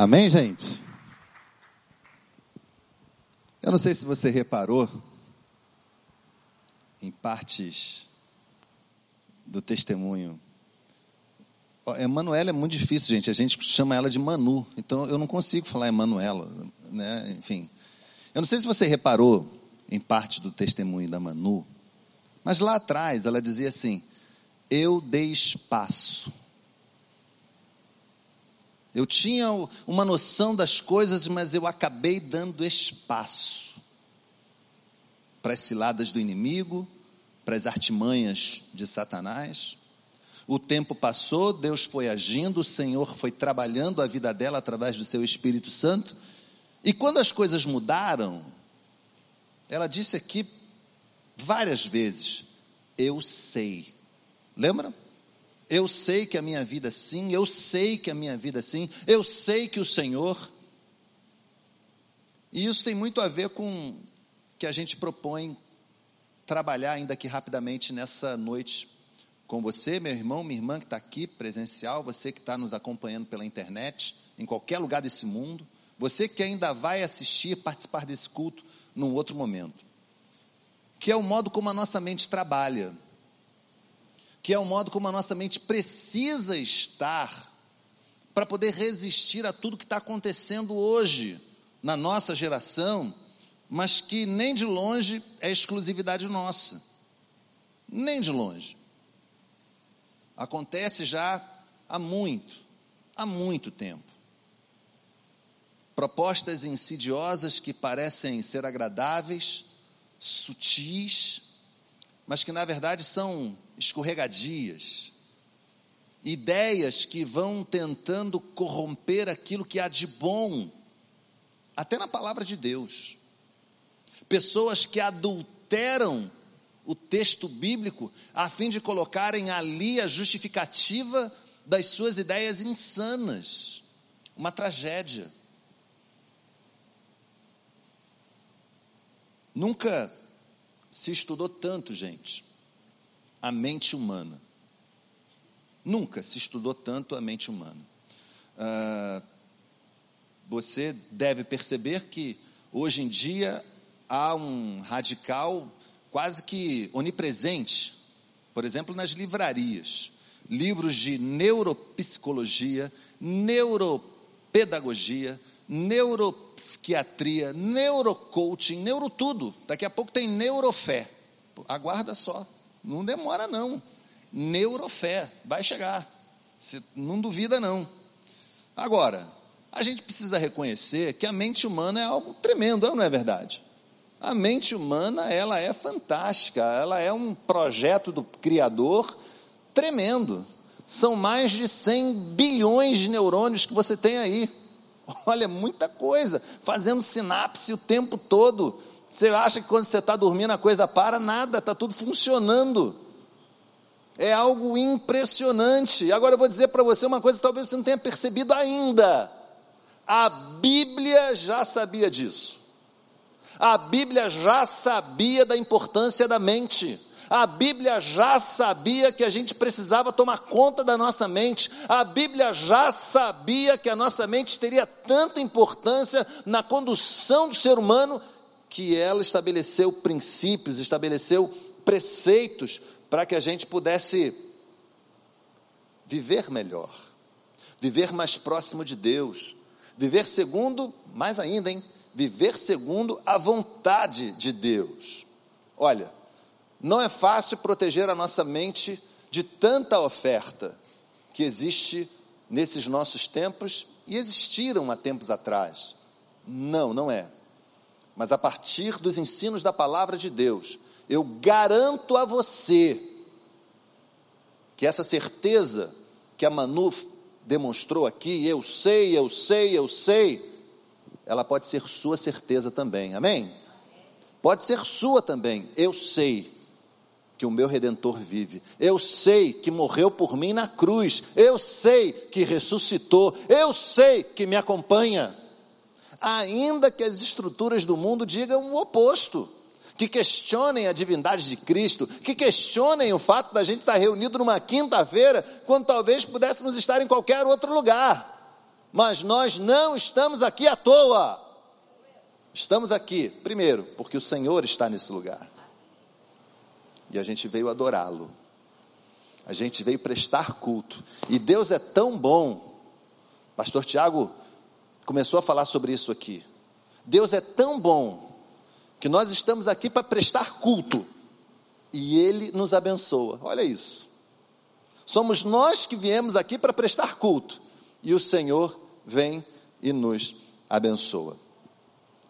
Amém, gente? Eu não sei se você reparou em partes do testemunho. Emanuela é muito difícil, gente. A gente chama ela de Manu. Então eu não consigo falar Emanuela, né? Enfim. Eu não sei se você reparou em parte do testemunho da Manu, mas lá atrás ela dizia assim: Eu dei espaço. Eu tinha uma noção das coisas, mas eu acabei dando espaço para as ciladas do inimigo, para as artimanhas de Satanás. O tempo passou, Deus foi agindo, o Senhor foi trabalhando a vida dela através do seu Espírito Santo. E quando as coisas mudaram, ela disse aqui várias vezes: Eu sei. Lembra? Eu sei que a minha vida é sim, eu sei que a minha vida é sim, eu sei que o Senhor. E isso tem muito a ver com que a gente propõe trabalhar ainda aqui rapidamente nessa noite com você, meu irmão, minha irmã que está aqui presencial, você que está nos acompanhando pela internet, em qualquer lugar desse mundo, você que ainda vai assistir, participar desse culto num outro momento, que é o modo como a nossa mente trabalha que é o modo como a nossa mente precisa estar para poder resistir a tudo que está acontecendo hoje na nossa geração, mas que nem de longe é exclusividade nossa. Nem de longe. Acontece já há muito, há muito tempo. Propostas insidiosas que parecem ser agradáveis, sutis, mas que na verdade são escorregadias, ideias que vão tentando corromper aquilo que há de bom, até na palavra de Deus. Pessoas que adulteram o texto bíblico a fim de colocarem ali a justificativa das suas ideias insanas. Uma tragédia. Nunca se estudou tanto, gente, a mente humana. Nunca se estudou tanto a mente humana. Ah, você deve perceber que hoje em dia há um radical quase que onipresente, por exemplo, nas livrarias. Livros de neuropsicologia, neuropedagogia, neuropsiquiatria, neurocoaching, neuro tudo. Daqui a pouco tem neurofé. Aguarda só, não demora não. Neurofé, vai chegar. Você não duvida não. Agora, a gente precisa reconhecer que a mente humana é algo tremendo, não é verdade? A mente humana, ela é fantástica, ela é um projeto do Criador tremendo. São mais de 100 bilhões de neurônios que você tem aí. Olha, muita coisa, fazendo sinapse o tempo todo. Você acha que quando você está dormindo a coisa para? Nada, está tudo funcionando. É algo impressionante. Agora eu vou dizer para você uma coisa que talvez você não tenha percebido ainda. A Bíblia já sabia disso. A Bíblia já sabia da importância da mente. A Bíblia já sabia que a gente precisava tomar conta da nossa mente. A Bíblia já sabia que a nossa mente teria tanta importância na condução do ser humano que ela estabeleceu princípios, estabeleceu preceitos para que a gente pudesse viver melhor, viver mais próximo de Deus, viver segundo, mais ainda, hein? Viver segundo a vontade de Deus. Olha, não é fácil proteger a nossa mente de tanta oferta que existe nesses nossos tempos e existiram há tempos atrás. Não, não é. Mas a partir dos ensinos da palavra de Deus, eu garanto a você que essa certeza que a Manu demonstrou aqui, eu sei, eu sei, eu sei, ela pode ser sua certeza também, amém? Pode ser sua também, eu sei que o meu redentor vive. Eu sei que morreu por mim na cruz. Eu sei que ressuscitou. Eu sei que me acompanha. Ainda que as estruturas do mundo digam o oposto, que questionem a divindade de Cristo, que questionem o fato da gente estar reunido numa quinta-feira, quando talvez pudéssemos estar em qualquer outro lugar. Mas nós não estamos aqui à toa. Estamos aqui, primeiro, porque o Senhor está nesse lugar. E a gente veio adorá-lo. A gente veio prestar culto. E Deus é tão bom. Pastor Tiago começou a falar sobre isso aqui. Deus é tão bom que nós estamos aqui para prestar culto. E Ele nos abençoa. Olha isso. Somos nós que viemos aqui para prestar culto. E o Senhor vem e nos abençoa.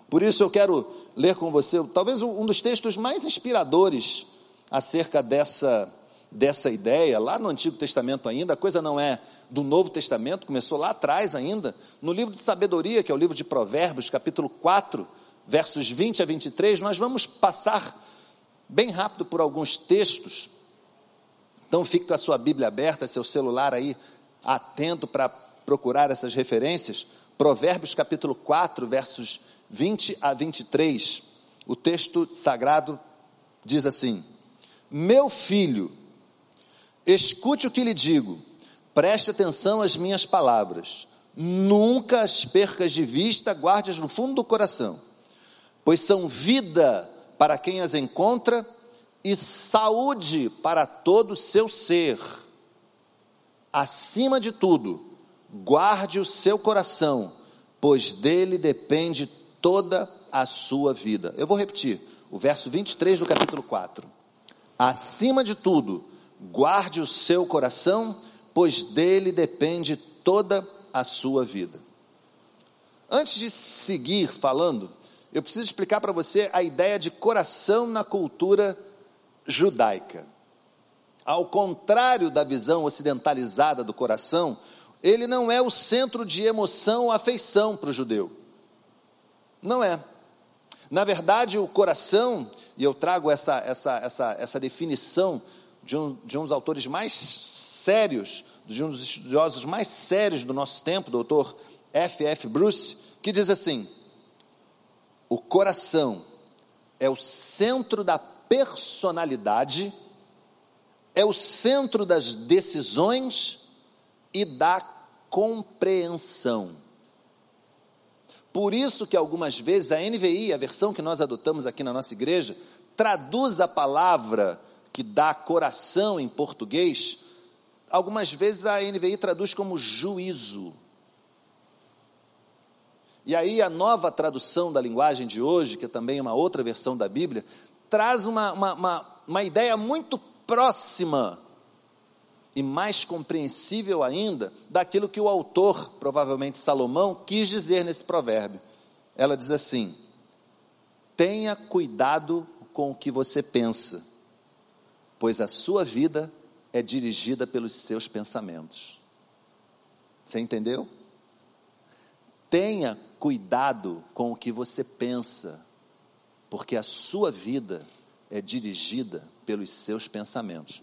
Por isso eu quero ler com você, talvez um dos textos mais inspiradores acerca dessa, dessa ideia, lá no Antigo Testamento ainda, a coisa não é do Novo Testamento, começou lá atrás ainda, no livro de sabedoria, que é o livro de Provérbios, capítulo 4, versos 20 a 23, nós vamos passar bem rápido por alguns textos. Então fique com a sua Bíblia aberta, seu celular aí atento para procurar essas referências. Provérbios capítulo 4, versos 20 a 23, o texto sagrado diz assim: Meu filho, escute o que lhe digo, preste atenção às minhas palavras, nunca as percas de vista, guarde-as no fundo do coração, pois são vida para quem as encontra e saúde para todo o seu ser. Acima de tudo, guarde o seu coração, pois dele depende toda a sua vida. Eu vou repetir o verso 23 do capítulo 4. Acima de tudo, guarde o seu coração, pois dele depende toda a sua vida. Antes de seguir falando, eu preciso explicar para você a ideia de coração na cultura judaica. Ao contrário da visão ocidentalizada do coração, ele não é o centro de emoção ou afeição para o judeu. Não é. Na verdade, o coração, e eu trago essa, essa, essa, essa definição de um, de um dos autores mais sérios, de um dos estudiosos mais sérios do nosso tempo, doutor F. F. Bruce, que diz assim: o coração é o centro da personalidade, é o centro das decisões e da compreensão. Por isso que algumas vezes a NVI, a versão que nós adotamos aqui na nossa igreja, traduz a palavra que dá coração em português, algumas vezes a NVI traduz como juízo. E aí a nova tradução da linguagem de hoje, que é também uma outra versão da Bíblia, traz uma, uma, uma, uma ideia muito próxima e mais compreensível ainda daquilo que o autor, provavelmente Salomão, quis dizer nesse provérbio. Ela diz assim: tenha cuidado com o que você pensa, pois a sua vida é dirigida pelos seus pensamentos. Você entendeu? Tenha cuidado com o que você pensa, porque a sua vida é dirigida pelos seus pensamentos.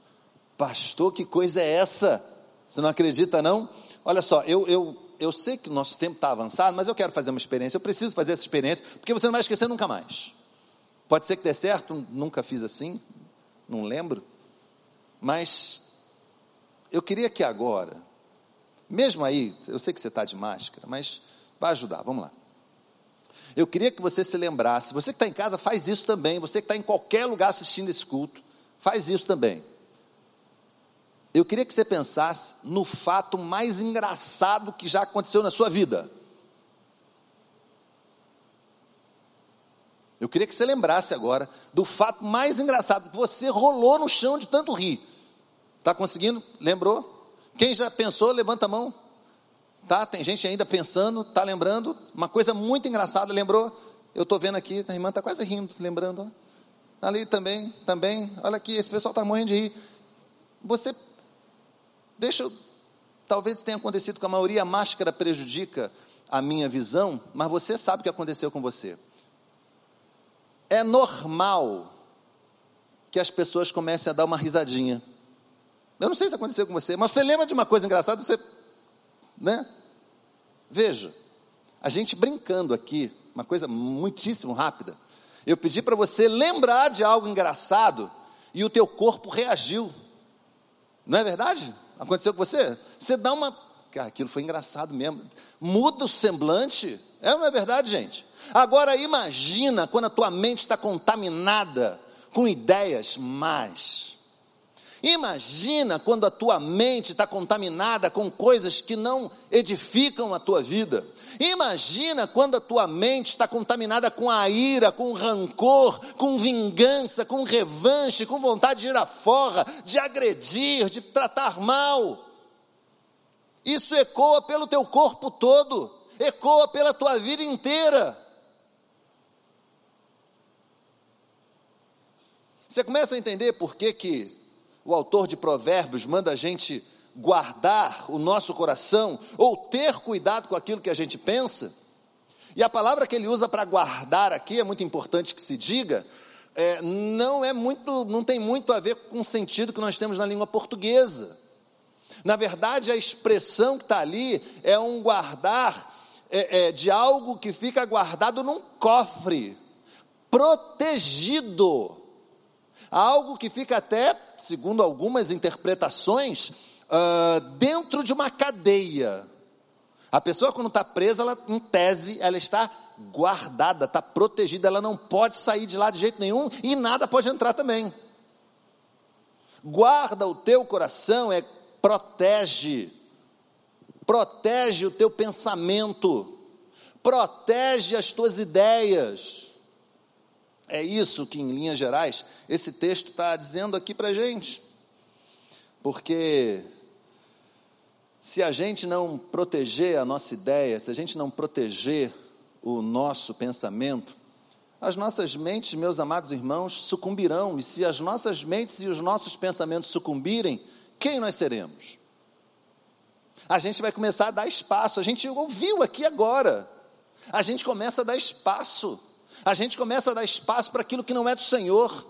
Pastor, que coisa é essa? Você não acredita, não? Olha só, eu, eu, eu sei que o nosso tempo está avançado, mas eu quero fazer uma experiência. Eu preciso fazer essa experiência, porque você não vai esquecer nunca mais. Pode ser que dê certo, nunca fiz assim, não lembro. Mas eu queria que agora, mesmo aí, eu sei que você está de máscara, mas vai ajudar, vamos lá. Eu queria que você se lembrasse, você que está em casa, faz isso também, você que está em qualquer lugar assistindo esse culto, faz isso também eu queria que você pensasse no fato mais engraçado que já aconteceu na sua vida. Eu queria que você lembrasse agora do fato mais engraçado. Você rolou no chão de tanto rir. Está conseguindo? Lembrou? Quem já pensou, levanta a mão. Tá? Tem gente ainda pensando, tá lembrando. Uma coisa muito engraçada, lembrou? Eu estou vendo aqui, a irmã está quase rindo, lembrando. Ali também, também. Olha aqui, esse pessoal está morrendo de rir. Você Deixa. Talvez tenha acontecido com a maioria, a máscara prejudica a minha visão, mas você sabe o que aconteceu com você. É normal que as pessoas comecem a dar uma risadinha. Eu não sei se aconteceu com você, mas você lembra de uma coisa engraçada, você. Né? Veja, a gente brincando aqui, uma coisa muitíssimo rápida. Eu pedi para você lembrar de algo engraçado e o teu corpo reagiu. Não é verdade? Aconteceu com você? Você dá uma. aquilo foi engraçado mesmo. Muda o semblante. É uma é verdade, gente? Agora imagina quando a tua mente está contaminada com ideias más. Imagina quando a tua mente está contaminada com coisas que não edificam a tua vida. Imagina quando a tua mente está contaminada com a ira, com rancor, com vingança, com revanche, com vontade de ir afora, de agredir, de tratar mal. Isso ecoa pelo teu corpo todo, ecoa pela tua vida inteira. Você começa a entender por que, que o autor de Provérbios manda a gente guardar o nosso coração ou ter cuidado com aquilo que a gente pensa. E a palavra que ele usa para guardar aqui é muito importante que se diga, é, não é muito, não tem muito a ver com o sentido que nós temos na língua portuguesa. Na verdade, a expressão que está ali é um guardar é, é, de algo que fica guardado num cofre, protegido algo que fica até, segundo algumas interpretações, uh, dentro de uma cadeia. A pessoa, quando está presa, ela, em tese, ela está guardada, está protegida, ela não pode sair de lá de jeito nenhum e nada pode entrar também. Guarda o teu coração, é protege, protege o teu pensamento, protege as tuas ideias. É isso que, em linhas gerais, esse texto está dizendo aqui para a gente. Porque se a gente não proteger a nossa ideia, se a gente não proteger o nosso pensamento, as nossas mentes, meus amados irmãos, sucumbirão. E se as nossas mentes e os nossos pensamentos sucumbirem, quem nós seremos? A gente vai começar a dar espaço. A gente ouviu aqui agora. A gente começa a dar espaço a gente começa a dar espaço para aquilo que não é do Senhor,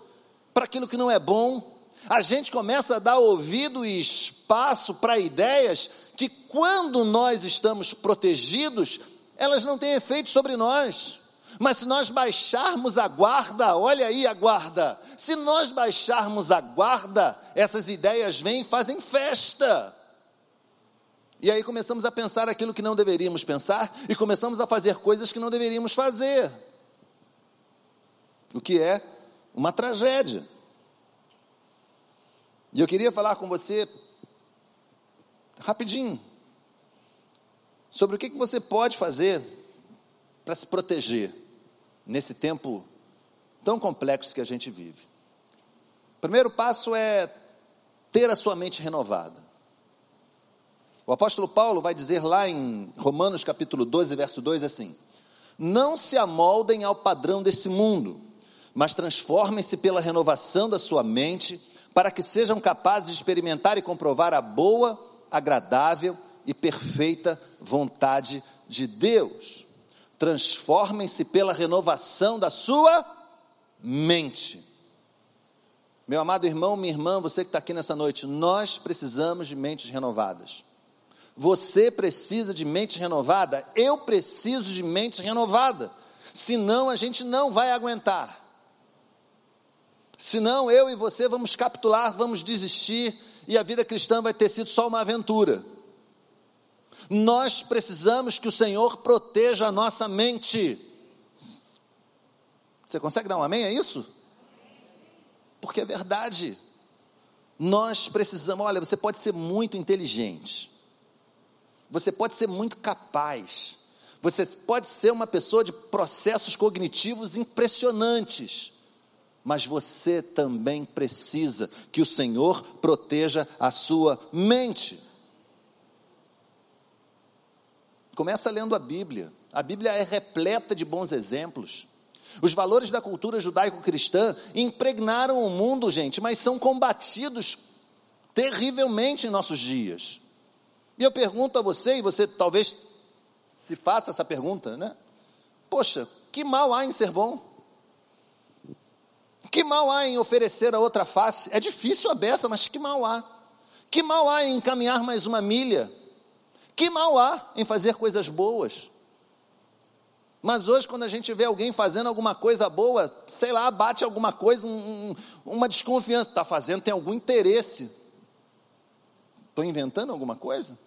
para aquilo que não é bom. A gente começa a dar ouvido e espaço para ideias que, quando nós estamos protegidos, elas não têm efeito sobre nós. Mas se nós baixarmos a guarda, olha aí a guarda, se nós baixarmos a guarda, essas ideias vêm e fazem festa. E aí começamos a pensar aquilo que não deveríamos pensar e começamos a fazer coisas que não deveríamos fazer o que é uma tragédia. E eu queria falar com você rapidinho sobre o que, você pode fazer para se proteger nesse tempo tão complexo que a gente vive. O primeiro passo é ter a sua mente renovada. O apóstolo Paulo vai dizer lá em Romanos capítulo 12, verso 2 assim: Não se amoldem ao padrão desse mundo, mas transformem-se pela renovação da sua mente, para que sejam capazes de experimentar e comprovar a boa, agradável e perfeita vontade de Deus. Transformem-se pela renovação da sua mente. Meu amado irmão, minha irmã, você que está aqui nessa noite, nós precisamos de mentes renovadas. Você precisa de mente renovada, eu preciso de mente renovada. Senão a gente não vai aguentar. Senão eu e você vamos capitular, vamos desistir e a vida cristã vai ter sido só uma aventura. Nós precisamos que o Senhor proteja a nossa mente. Você consegue dar um amém a isso? Porque é verdade. Nós precisamos, olha, você pode ser muito inteligente. Você pode ser muito capaz. Você pode ser uma pessoa de processos cognitivos impressionantes mas você também precisa que o Senhor proteja a sua mente. Começa lendo a Bíblia. A Bíblia é repleta de bons exemplos. Os valores da cultura judaico-cristã impregnaram o mundo, gente, mas são combatidos terrivelmente em nossos dias. E eu pergunto a você, e você talvez se faça essa pergunta, né? Poxa, que mal há em ser bom? Que mal há em oferecer a outra face? É difícil a beça, mas que mal há? Que mal há em encaminhar mais uma milha? Que mal há em fazer coisas boas? Mas hoje, quando a gente vê alguém fazendo alguma coisa boa, sei lá, bate alguma coisa, um, uma desconfiança, está fazendo, tem algum interesse. Estou inventando alguma coisa?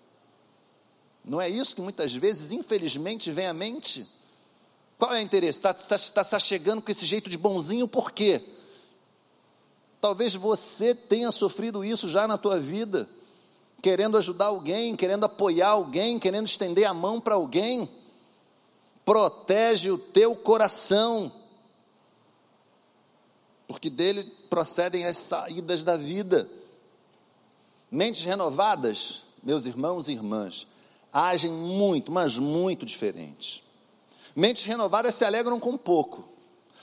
Não é isso que muitas vezes, infelizmente, vem à mente? Qual é o interesse? Está tá, tá, tá chegando com esse jeito de bonzinho, por quê? Talvez você tenha sofrido isso já na tua vida, querendo ajudar alguém, querendo apoiar alguém, querendo estender a mão para alguém. Protege o teu coração, porque dele procedem as saídas da vida. Mentes renovadas, meus irmãos e irmãs, agem muito, mas muito diferentes. Mentes renovadas se alegram com pouco,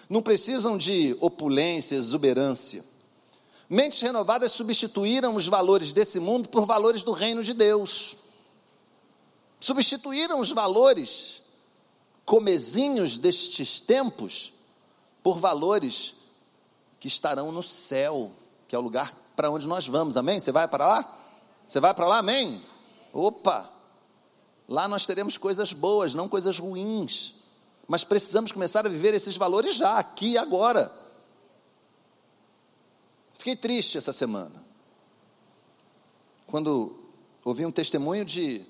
não precisam de opulência, exuberância. Mentes renovadas substituíram os valores desse mundo por valores do reino de Deus. Substituíram os valores comezinhos destes tempos por valores que estarão no céu, que é o lugar para onde nós vamos. Amém? Você vai para lá? Você vai para lá? Amém? Opa! Lá nós teremos coisas boas, não coisas ruins. Mas precisamos começar a viver esses valores já, aqui e agora. Fiquei triste essa semana. Quando ouvi um testemunho de,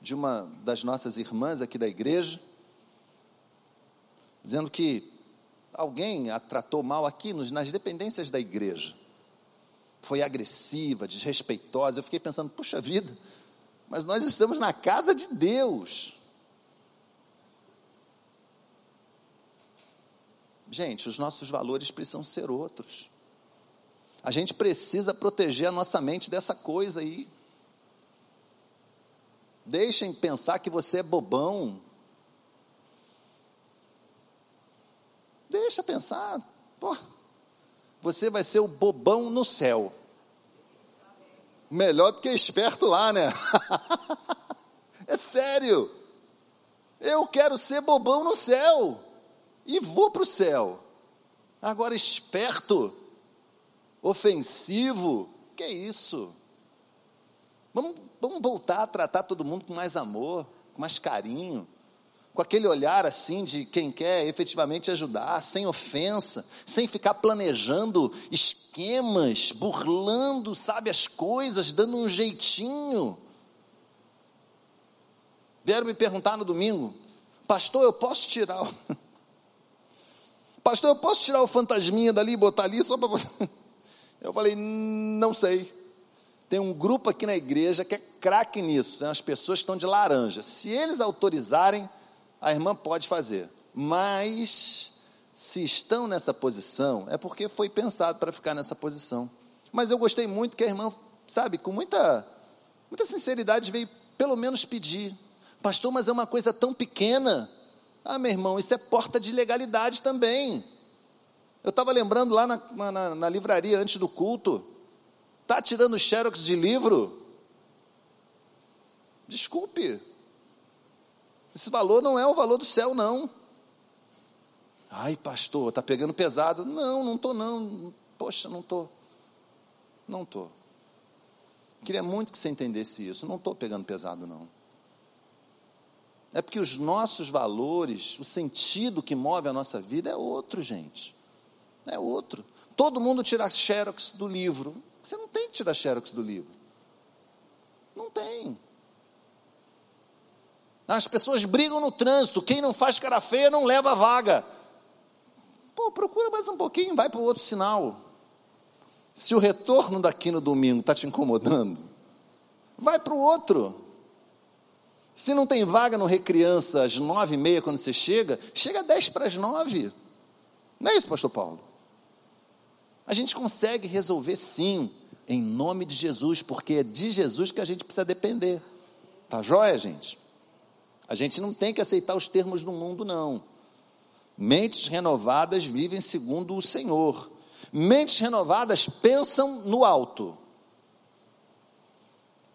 de uma das nossas irmãs aqui da igreja, dizendo que alguém a tratou mal aqui nos, nas dependências da igreja. Foi agressiva, desrespeitosa. Eu fiquei pensando, puxa vida, mas nós estamos na casa de Deus. Gente, os nossos valores precisam ser outros. A gente precisa proteger a nossa mente dessa coisa aí. Deixem pensar que você é bobão. Deixa pensar. Pô, você vai ser o bobão no céu. Melhor do que esperto lá, né? é sério. Eu quero ser bobão no céu. E vou para o céu. Agora, esperto, ofensivo, que é isso? Vamos, vamos voltar a tratar todo mundo com mais amor, com mais carinho, com aquele olhar assim de quem quer efetivamente ajudar, sem ofensa, sem ficar planejando esquemas, burlando, sabe, as coisas, dando um jeitinho. Vieram me perguntar no domingo, pastor, eu posso tirar o... Pastor, eu posso tirar o fantasminha dali e botar ali só para. Eu falei, não sei. Tem um grupo aqui na igreja que é craque nisso, são as pessoas que estão de laranja. Se eles autorizarem, a irmã pode fazer. Mas, se estão nessa posição, é porque foi pensado para ficar nessa posição. Mas eu gostei muito que a irmã, sabe, com muita, muita sinceridade, veio pelo menos pedir: Pastor, mas é uma coisa tão pequena. Ah, meu irmão, isso é porta de legalidade também. Eu estava lembrando lá na, na, na, livraria antes do culto. Está tirando xerox de livro? Desculpe. Esse valor não é o valor do céu, não. Ai, pastor, está pegando pesado. Não, não estou, não. Poxa, não estou. Não estou. Queria muito que você entendesse isso. Não estou pegando pesado, não. É porque os nossos valores, o sentido que move a nossa vida é outro, gente. É outro. Todo mundo tira xerox do livro. Você não tem que tirar xerox do livro. Não tem. As pessoas brigam no trânsito. Quem não faz cara feia não leva vaga. Pô, procura mais um pouquinho, vai para o outro sinal. Se o retorno daqui no domingo está te incomodando, vai para o outro. Se não tem vaga no Recriança às nove e meia quando você chega, chega dez para as nove. Não é isso, pastor Paulo? A gente consegue resolver sim, em nome de Jesus, porque é de Jesus que a gente precisa depender. Tá joia, gente? A gente não tem que aceitar os termos do mundo, não. Mentes renovadas vivem segundo o Senhor. Mentes renovadas pensam no alto.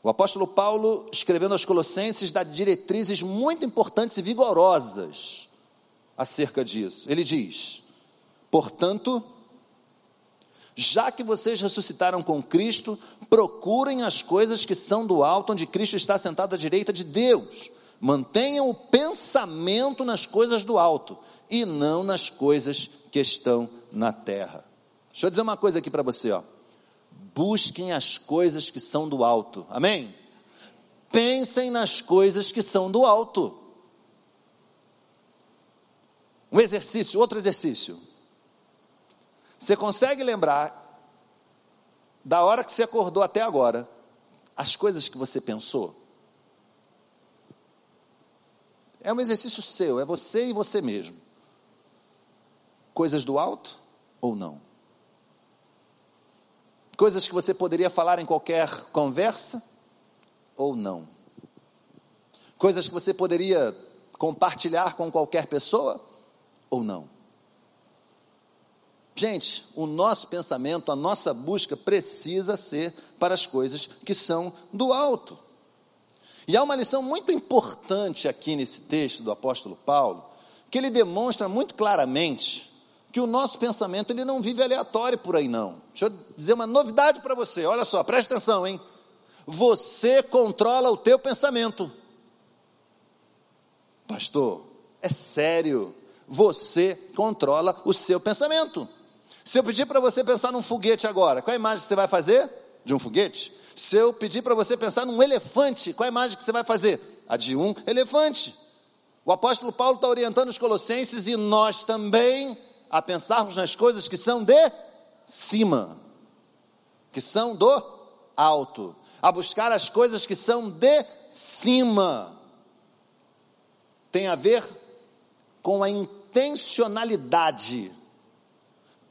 O apóstolo Paulo, escrevendo aos Colossenses, dá diretrizes muito importantes e vigorosas acerca disso. Ele diz: portanto, já que vocês ressuscitaram com Cristo, procurem as coisas que são do alto, onde Cristo está sentado à direita de Deus. Mantenham o pensamento nas coisas do alto e não nas coisas que estão na terra. Deixa eu dizer uma coisa aqui para você, ó busquem as coisas que são do alto. Amém? Pensem nas coisas que são do alto. Um exercício, outro exercício. Você consegue lembrar da hora que você acordou até agora, as coisas que você pensou? É um exercício seu, é você e você mesmo. Coisas do alto ou não? Coisas que você poderia falar em qualquer conversa ou não? Coisas que você poderia compartilhar com qualquer pessoa ou não? Gente, o nosso pensamento, a nossa busca precisa ser para as coisas que são do alto. E há uma lição muito importante aqui nesse texto do apóstolo Paulo, que ele demonstra muito claramente que o nosso pensamento ele não vive aleatório por aí não. Deixa eu dizer uma novidade para você. Olha só, presta atenção, hein? Você controla o teu pensamento. Pastor, é sério. Você controla o seu pensamento. Se eu pedir para você pensar num foguete agora, qual a imagem você vai fazer? De um foguete? Se eu pedir para você pensar num elefante, qual a imagem que você vai fazer? A de um elefante. O apóstolo Paulo está orientando os colossenses e nós também a pensarmos nas coisas que são de cima, que são do alto, a buscar as coisas que são de cima. Tem a ver com a intencionalidade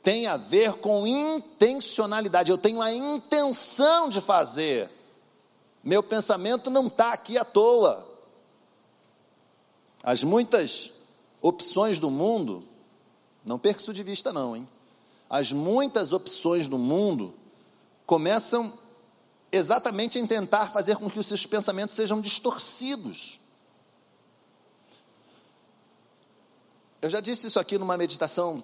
tem a ver com intencionalidade. Eu tenho a intenção de fazer. Meu pensamento não está aqui à toa. As muitas opções do mundo, não perca isso de vista, não, hein? As muitas opções do mundo começam exatamente em tentar fazer com que os seus pensamentos sejam distorcidos. Eu já disse isso aqui numa meditação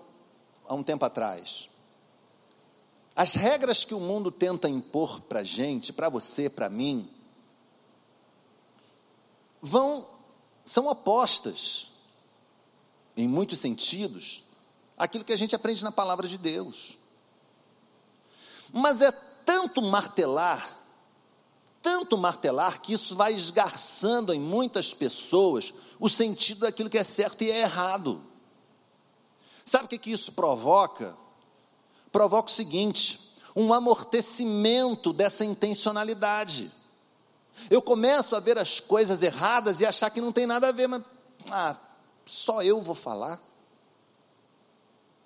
há um tempo atrás. As regras que o mundo tenta impor para a gente, para você, para mim, vão, são opostas, em muitos sentidos, àquilo que a gente aprende na palavra de Deus. Mas é tanto martelar, tanto martelar, que isso vai esgarçando em muitas pessoas o sentido daquilo que é certo e é errado. Sabe o que, que isso provoca? Provoca o seguinte: um amortecimento dessa intencionalidade. Eu começo a ver as coisas erradas e achar que não tem nada a ver, mas ah, só eu vou falar,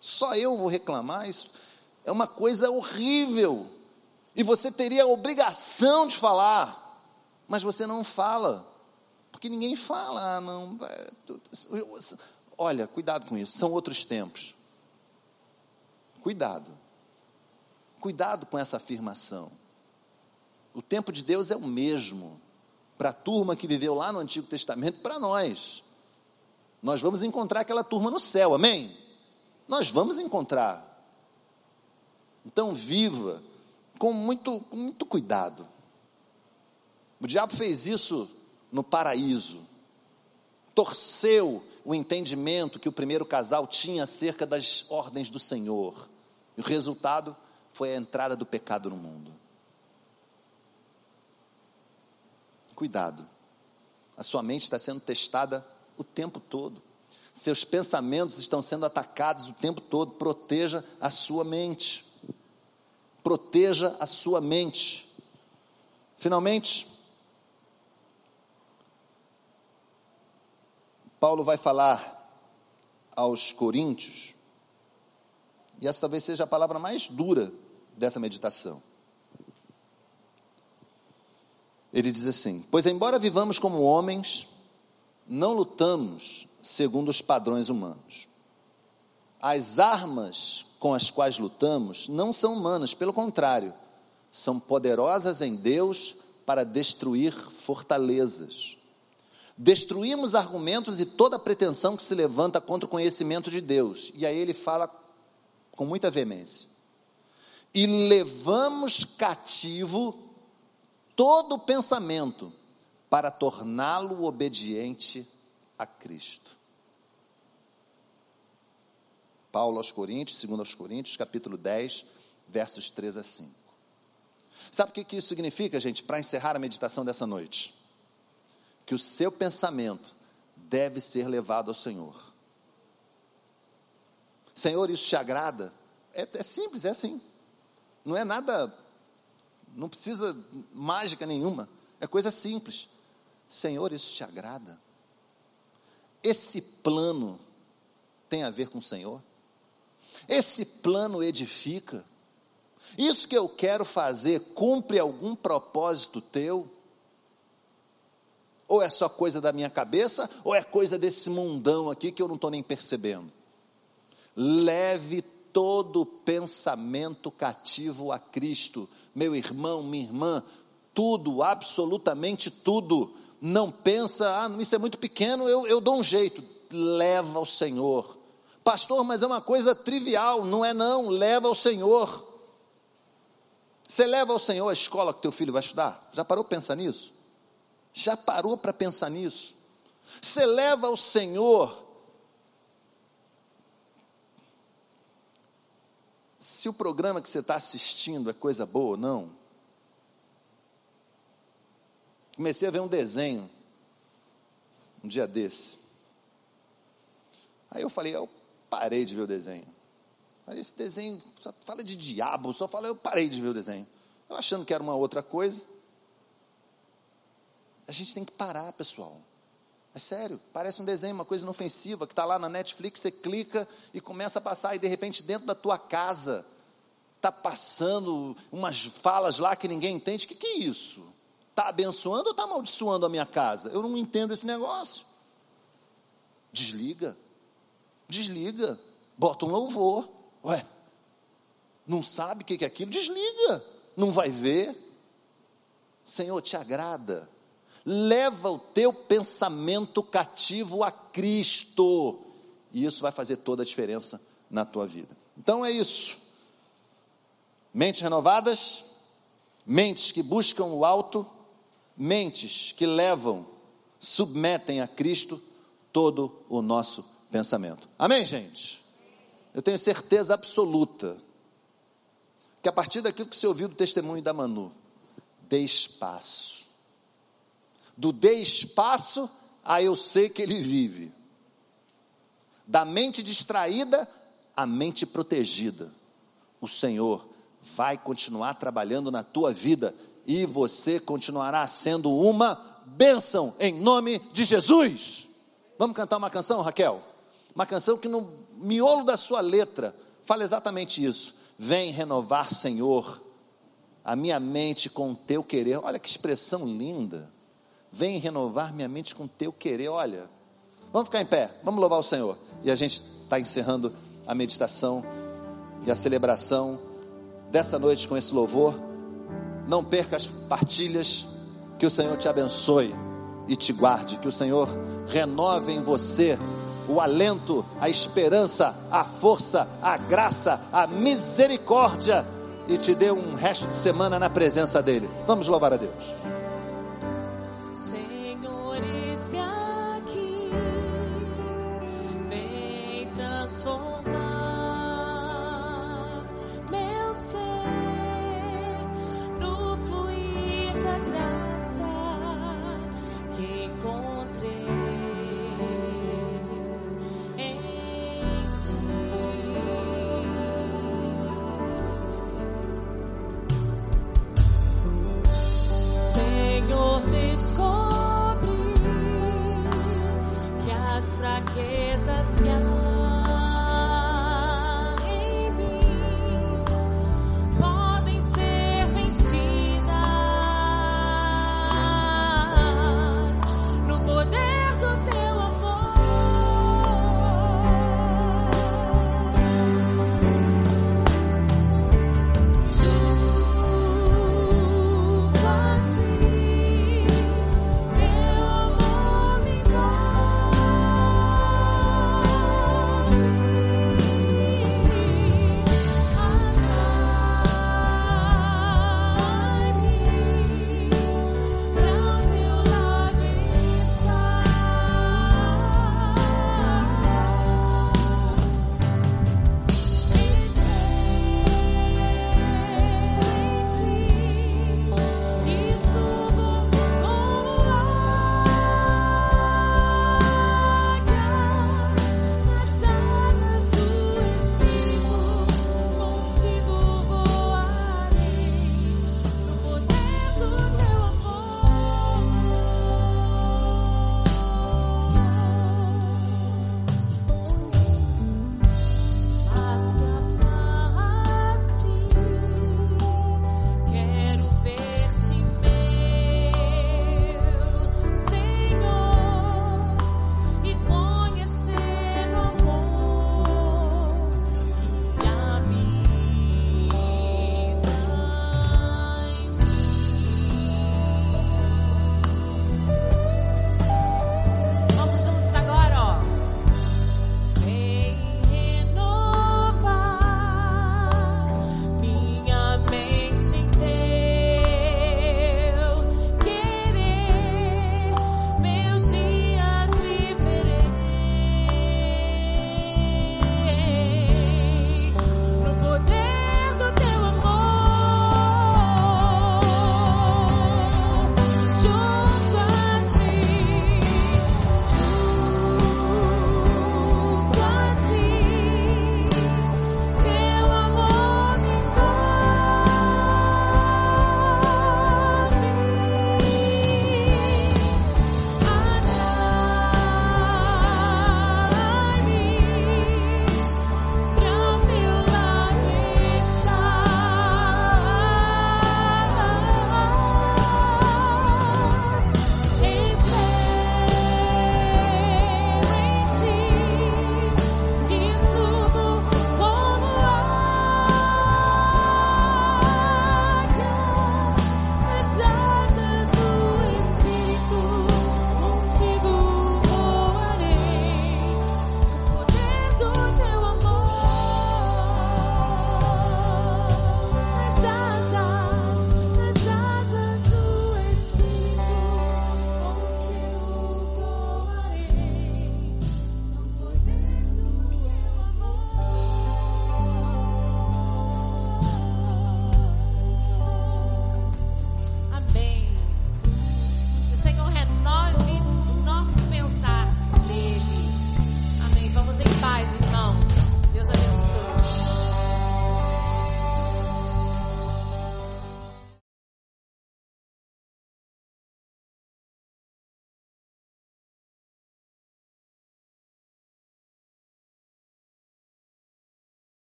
só eu vou reclamar. Isso é uma coisa horrível. E você teria a obrigação de falar, mas você não fala, porque ninguém fala. Ah, não, Olha, cuidado com isso, são outros tempos. Cuidado. Cuidado com essa afirmação. O tempo de Deus é o mesmo para a turma que viveu lá no Antigo Testamento, para nós. Nós vamos encontrar aquela turma no céu, amém? Nós vamos encontrar. Então, viva com muito, com muito cuidado. O diabo fez isso no paraíso, torceu o entendimento que o primeiro casal tinha acerca das ordens do Senhor. E o resultado foi a entrada do pecado no mundo. Cuidado, a sua mente está sendo testada o tempo todo, seus pensamentos estão sendo atacados o tempo todo. Proteja a sua mente, proteja a sua mente. Finalmente, Paulo vai falar aos Coríntios, e essa talvez seja a palavra mais dura dessa meditação. Ele diz assim: Pois, embora vivamos como homens, não lutamos segundo os padrões humanos. As armas com as quais lutamos não são humanas, pelo contrário, são poderosas em Deus para destruir fortalezas. Destruímos argumentos e toda pretensão que se levanta contra o conhecimento de Deus. E aí ele fala com muita veemência. E levamos cativo todo pensamento para torná-lo obediente a Cristo. Paulo aos Coríntios, segundo aos Coríntios, capítulo 10, versos 3 a 5. Sabe o que isso significa, gente, para encerrar a meditação dessa noite? Que o seu pensamento deve ser levado ao Senhor. Senhor, isso te agrada? É, é simples, é assim. Não é nada, não precisa mágica nenhuma. É coisa simples. Senhor, isso te agrada? Esse plano tem a ver com o Senhor? Esse plano edifica? Isso que eu quero fazer cumpre algum propósito teu? Ou é só coisa da minha cabeça, ou é coisa desse mundão aqui que eu não estou nem percebendo? Leve todo pensamento cativo a Cristo, meu irmão, minha irmã, tudo, absolutamente tudo. Não pensa, ah, isso é muito pequeno, eu, eu dou um jeito. Leva ao Senhor. Pastor, mas é uma coisa trivial, não é não, leva ao Senhor. Você leva ao Senhor a escola que teu filho vai estudar? Já parou pensar nisso? Já parou para pensar nisso? Você leva ao Senhor. Se o programa que você está assistindo é coisa boa ou não. Comecei a ver um desenho, um dia desse. Aí eu falei, eu parei de ver o desenho. Falei, esse desenho só fala de diabo, só fala, eu parei de ver o desenho. Eu achando que era uma outra coisa. A gente tem que parar, pessoal. É sério, parece um desenho, uma coisa inofensiva, que está lá na Netflix, você clica e começa a passar, e de repente dentro da tua casa, está passando umas falas lá que ninguém entende. O que, que é isso? Está abençoando ou está amaldiçoando a minha casa? Eu não entendo esse negócio. Desliga. Desliga. Bota um louvor. Ué, não sabe o que é aquilo? Desliga. Não vai ver. Senhor, te agrada leva o teu pensamento cativo a Cristo, e isso vai fazer toda a diferença na tua vida. Então é isso. Mentes renovadas, mentes que buscam o alto, mentes que levam, submetem a Cristo todo o nosso pensamento. Amém, gente? Eu tenho certeza absoluta que a partir daquilo que você ouviu do testemunho da Manu, dê espaço do dê espaço a eu sei que ele vive. Da mente distraída à mente protegida. O Senhor vai continuar trabalhando na tua vida e você continuará sendo uma bênção em nome de Jesus. Vamos cantar uma canção, Raquel? Uma canção que no miolo da sua letra fala exatamente isso. Vem renovar, Senhor, a minha mente com o teu querer. Olha que expressão linda. Vem renovar minha mente com teu querer. Olha, vamos ficar em pé, vamos louvar o Senhor. E a gente está encerrando a meditação e a celebração dessa noite com esse louvor. Não perca as partilhas. Que o Senhor te abençoe e te guarde. Que o Senhor renove em você o alento, a esperança, a força, a graça, a misericórdia e te dê um resto de semana na presença dEle. Vamos louvar a Deus.